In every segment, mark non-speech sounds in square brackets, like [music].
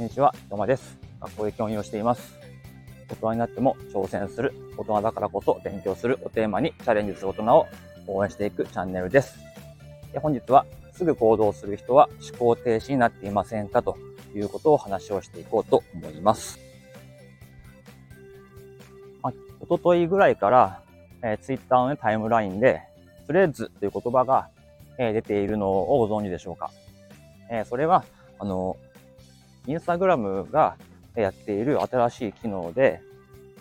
こんにちは、山です。学校で教員をしています。大人になっても挑戦する、大人だからこそ勉強するをテーマにチャレンジする大人を応援していくチャンネルです。で本日は、すぐ行動する人は思考停止になっていませんかということを話をしていこうと思います。まあ、おとといぐらいから、えー、ツイッターの、ね、タイムラインで、スレッズという言葉が、えー、出ているのをご存知でしょうか。えー、それは、あの、インスタグラムがやっている新しい機能で、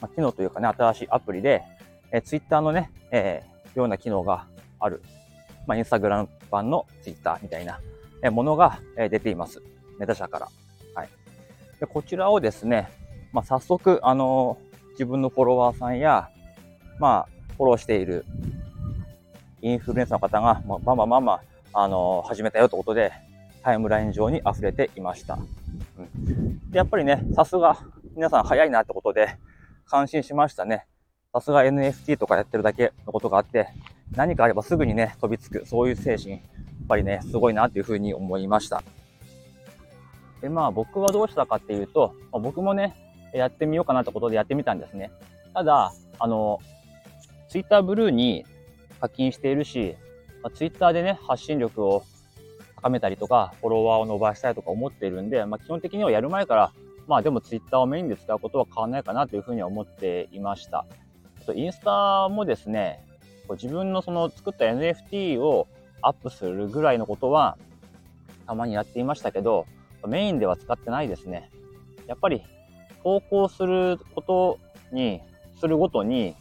まあ、機能というかね、新しいアプリで、えツイッターのね、えー、ような機能がある、まあ、インスタグラム版のツイッターみたいなものが出ています。メタ社から。はい。でこちらをですね、まあ、早速、あのー、自分のフォロワーさんや、まあ、フォローしているインフルエンサーの方が、まあ、バンバンバンバン、あのー、始めたよということで、タイムライン上に溢れていました。やっぱりね、さすが皆さん早いなってことで感心しましたね。さすが NFT とかやってるだけのことがあって、何かあればすぐにね、飛びつく、そういう精神、やっぱりね、すごいなっていうふうに思いました。で、まあ僕はどうしたかっていうと、ま、僕もね、やってみようかなってことでやってみたんですね。ただ、あの、Twitter ブルーに課金しているし、ま、Twitter でね、発信力を高めたりとか、フォロワーを伸ばしたいとか思っているんで、まあ、基本的にはやる前から、まあでもツイッターをメインで使うことは変わらないかなというふうには思っていました。とインスタもですね、自分のその作った NFT をアップするぐらいのことはたまにやっていましたけど、メインでは使ってないですね。やっぱり投稿することに、するごとに、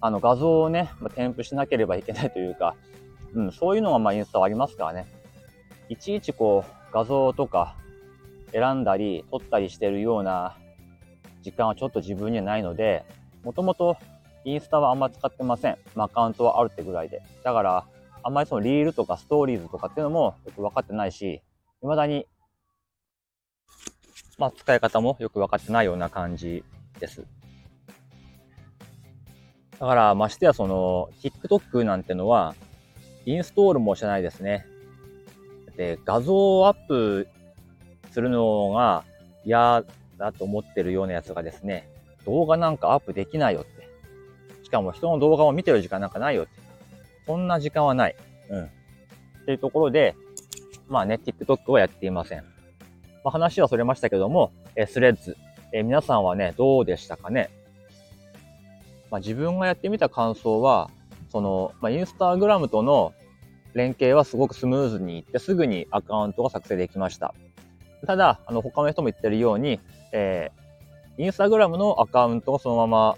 あの画像をねま、添付しなければいけないというか、うん、そういうのがまあインスタはありますからね。いちいちこう画像とか選んだり撮ったりしてるような時間はちょっと自分にはないので、もともとインスタはあんま使ってません。まあ、アカウントはあるってぐらいで。だから、あんまりそのリールとかストーリーズとかっていうのもよく分かってないし、未だに、まあ、使い方もよく分かってないような感じです。だから、ましてやその、TikTok なんてのは、インストールもしてないですね。で、画像をアップするのが嫌だと思ってるようなやつがですね、動画なんかアップできないよって。しかも人の動画を見てる時間なんかないよって。そんな時間はない。うん。っていうところで、まあね、TikTok はやっていません。まあ、話はそれましたけども、えスレッズ、え皆さんはね、どうでしたかね？まあ、自分がやってみた感想は、その、まあ、インスタグラムとの連携はすごくスムーズにいって、すぐにアカウントが作成できました。ただ、あの、他の人も言ってるように、えー、インスタグラムのアカウントがそのまま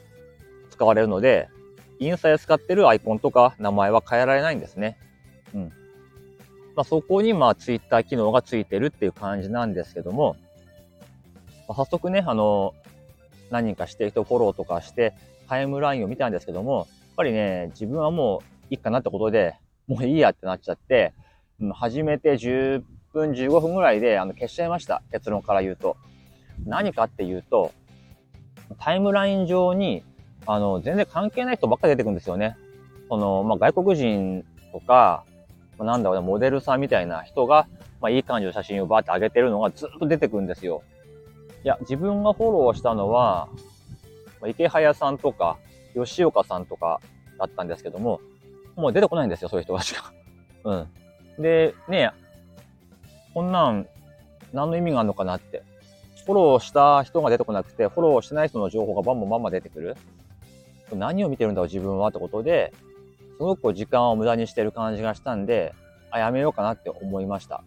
使われるので、インスタで使ってるアイコンとか名前は変えられないんですね。うん。まあ、そこに、まあ、ツイッター機能がついてるっていう感じなんですけども、まあ、早速ね、あの、何人かしてる人フォローとかして、タイムラインを見たんですけども、やっぱりね、自分はもういいかなってことで、もういいやってなっちゃって、うん、始めて10分、15分ぐらいであの消しちゃいました。結論から言うと。何かっていうと、タイムライン上に、あの、全然関係ない人ばっか出てくるんですよね。その、まあ、外国人とか、まあ、なんだろうね、モデルさんみたいな人が、まあ、いい感じの写真をバーって上げてるのがずっと出てくるんですよ。いや、自分がフォローしたのは、まあ、池早さんとか、吉岡さんとかだったんですけども、もう出てこないんですよ、そういう人たちが。[laughs] うん。で、ねこんなん、何の意味があるのかなって。フォローした人が出てこなくて、フォローしてない人の情報がバンバンバンバン出てくる。何を見てるんだろう、自分はってことで、すごく時間を無駄にしてる感じがしたんで、あ、やめようかなって思いました。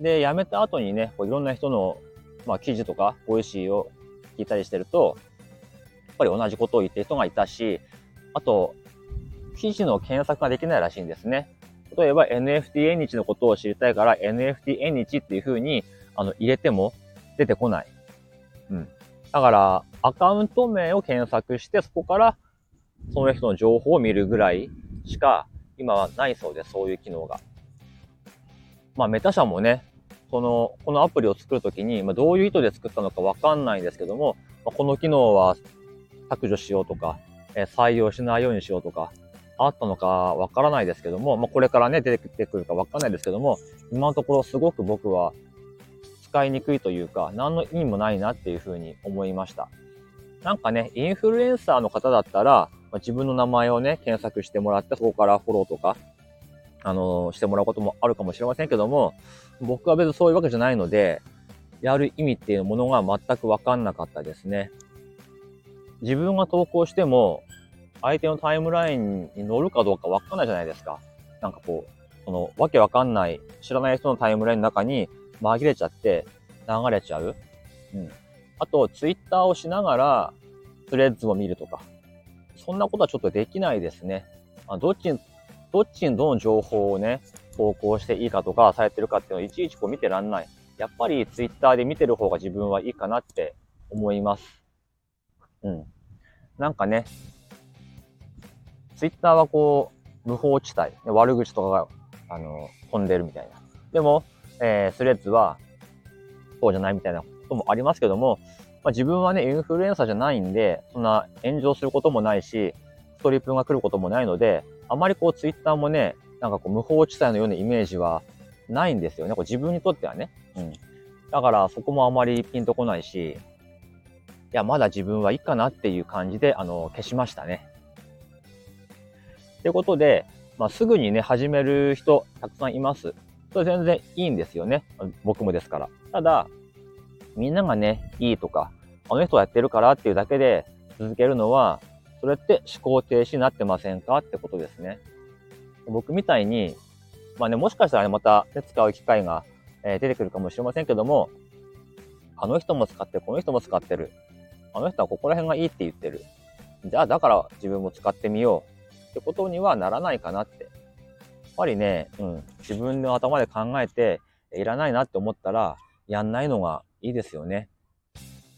で、やめた後にね、こういろんな人の、まあ、記事とか、ボイシーを聞いたりしてると、やっぱり同じことを言ってる人がいたし、あと、記事の検索ができないらしいんですね。例えば NFT 縁日のことを知りたいから NFT 縁日っていう風にあの入れても出てこない。うん。だからアカウント名を検索してそこからその人の情報を見るぐらいしか今はないそうです。そういう機能が。まあメタ社もね、この、このアプリを作るときに、まあ、どういう意図で作ったのかわかんないんですけども、まあ、この機能は削除しようとか、え採用しないようにしようとか、あったのかわからないですけども、まあ、これからね、出てくるかわかんないですけども、今のところすごく僕は使いにくいというか、何の意味もないなっていうふうに思いました。なんかね、インフルエンサーの方だったら、まあ、自分の名前をね、検索してもらって、そこからフォローとか、あのー、してもらうこともあるかもしれませんけども、僕は別にそういうわけじゃないので、やる意味っていうものが全くわかんなかったですね。自分が投稿しても、相手のタイムラインに乗るかどうかわかんないじゃないですか。なんかこう、その、わけわかんない、知らない人のタイムラインの中に紛れちゃって、流れちゃう。うん。あと、ツイッターをしながら、スレッズを見るとか。そんなことはちょっとできないですね。あどっちに、どっちにどの情報をね、投稿していいかとか、されてるかっていうのをいちいちこう見てらんない。やっぱりツイッターで見てる方が自分はいいかなって思います。うん。なんかね、ツイッターはこう、無法地帯、悪口とかが、あの、飛んでるみたいな。でも、えー、スレッズは、そうじゃないみたいなこともありますけども、まあ、自分はね、インフルエンサーじゃないんで、そんな炎上することもないし、ストリップが来ることもないので、あまりこうツイッターもね、なんかこう無法地帯のようなイメージはないんですよね。こう自分にとってはね。うん。だからそこもあまりピンとこないし、いや、まだ自分はいいかなっていう感じで、あの、消しましたね。ということで、まあ、すぐにね、始める人たくさんいます。それ全然いいんですよね。僕もですから。ただ、みんながね、いいとか、あの人がやってるからっていうだけで続けるのは、それって思考停止になってませんかってことですね。僕みたいに、まあね、もしかしたらね、また、ね、使う機会が、えー、出てくるかもしれませんけども、あの人も使ってる、この人も使ってる。あの人はここら辺がいいって言ってる。じゃあ、だから自分も使ってみようってことにはならないかなって。やっぱりね、うん、自分の頭で考えて、いらないなって思ったら、やんないのがいいですよね。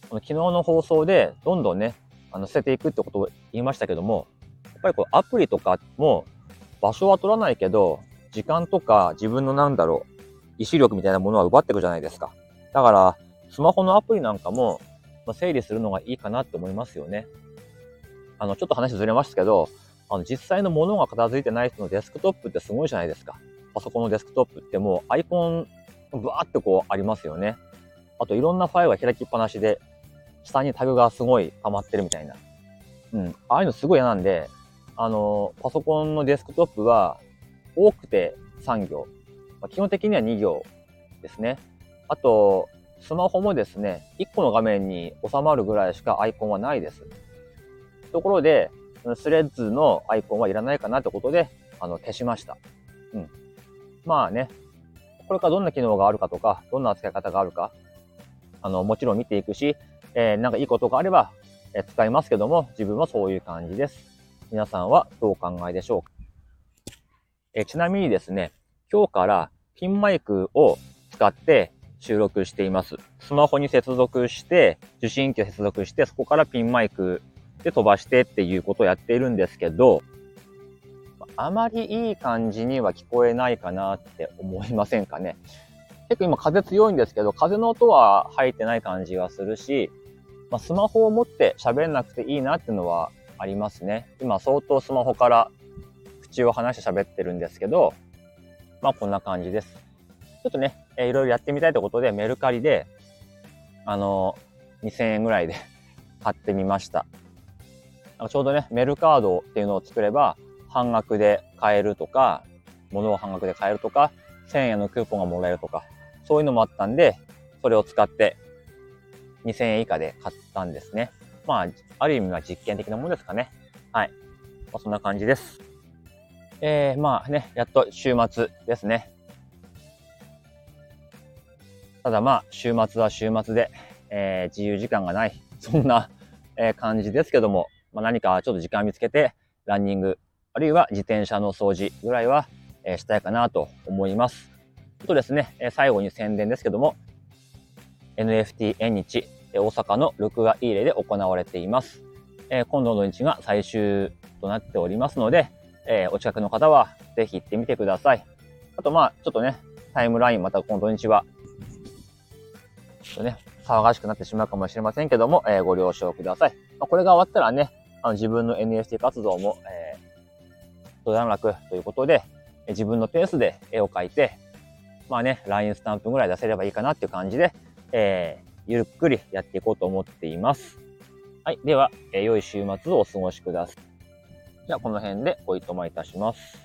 この昨日の放送で、どんどんね、あの、捨てていくってことを言いましたけども、やっぱりこう、アプリとかも、場所は取らないけど、時間とか自分のなんだろう、意志力みたいなものは奪っていくじゃないですか。だから、スマホのアプリなんかも、ま、整理するのがいいかなって思いますよね。あの、ちょっと話ずれましたけど、あの、実際のものが片付いてない人のデスクトップってすごいじゃないですか。パソコンのデスクトップってもうアイコン、ブワーってこうありますよね。あといろんなファイルが開きっぱなしで、下にタグがすごい溜まってるみたいな。うん。ああいうのすごい嫌なんで、あの、パソコンのデスクトップは多くて3行。まあ、基本的には2行ですね。あと、スマホもですね、1個の画面に収まるぐらいしかアイコンはないです。ところで、スレッズのアイコンはいらないかなってことで、あの、消しました。うん。まあね、これからどんな機能があるかとか、どんな扱い方があるか、あの、もちろん見ていくし、えー、なんかいいことがあれば、えー、使いますけども、自分はそういう感じです。皆さんはどうお考えでしょうか？えー、ちなみにですね、今日からピンマイクを使って収録しています。スマホに接続して、受信機を接続して、そこからピンマイクで飛ばしてっていうことをやっているんですけど、あまりいい感じには聞こえないかなって思いませんかね。結構今風強いんですけど、風の音は入ってない感じがするし、まあ、スマホを持って喋んなくていいなっていうのはありますね。今相当スマホから口を離して喋ってるんですけど、まあこんな感じです。ちょっとね、えー、いろいろやってみたいということでメルカリで、あのー、2000円ぐらいで [laughs] 買ってみました。ちょうどね、メルカードっていうのを作れば半額で買えるとか、物を半額で買えるとか、1000円のクーポンがもらえるとか、そういうのもあったんで、それを使って2000円以下で買ったんですね。まあ、ある意味は実験的なものですかね。はい。まあ、そんな感じです。えー、まあね、やっと週末ですね。ただまあ、週末は週末で、えー、自由時間がない、そんな、えー、感じですけども、まあ、何かちょっと時間見つけて、ランニング、あるいは自転車の掃除ぐらいは、え、したいかなと思います。ちょっとですね、え最後に宣伝ですけども、NFT 縁日、え大阪のルクアイーレで行われています。え今度の日が最終となっておりますので、えお近くの方はぜひ行ってみてください。あとまあ、ちょっとね、タイムラインまた今度日は、ちょっとね、騒がしくなってしまうかもしれませんけども、え、ご了承ください。ま、これが終わったらね、あの自分の NFT 活動も、えー、一段落ということで、自分のペースで絵を描いて、まあね、LINE スタンプぐらい出せればいいかなっていう感じで、えー、ゆっくりやっていこうと思っています。はい。では、えー、良い週末をお過ごしください。じゃあ、この辺でおいとまいたします。